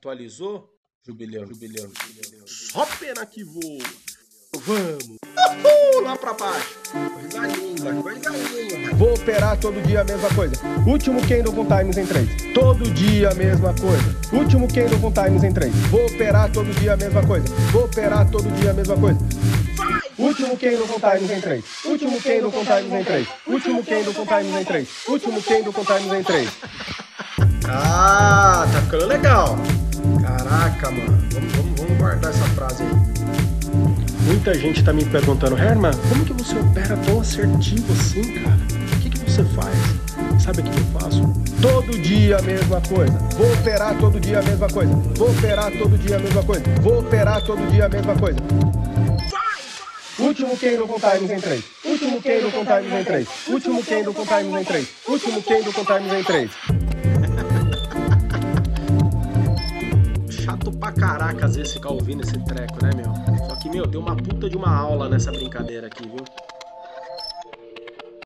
Atualizou? Jubileu, jubileu, jubileu. Só pena que voa. Vamos! Uhul, lá pra baixo. Coisa linda, coisa linda. Vou operar todo dia a mesma coisa. Último candle com times em 3. Todo dia a mesma coisa. Último candle com times em 3. Vou operar todo dia a mesma coisa. Vou operar todo dia a mesma coisa. Último candle com times em 3. Último candle com times em 3. Último candle com times em 3. Último candle com times em 3. Ah, tá ficando legal. Caraca, mano. Vamos, vamos, vamos guardar essa frase aí. Muita gente tá me perguntando, Herman, como que você opera tão assertivo assim, cara? O que, que você faz? Sabe o que eu faço? Todo dia a mesma coisa. Vou operar todo dia a mesma coisa. Vou operar todo dia a mesma coisa. Vou operar todo dia a mesma coisa. Último candle com times em 3. Último candle com times em 3. Último candle com times em 3. Último candle com times em 3. Chato pra caraca às vezes ficar ouvindo esse treco, né, meu? Só que, meu, deu uma puta de uma aula nessa brincadeira aqui, viu?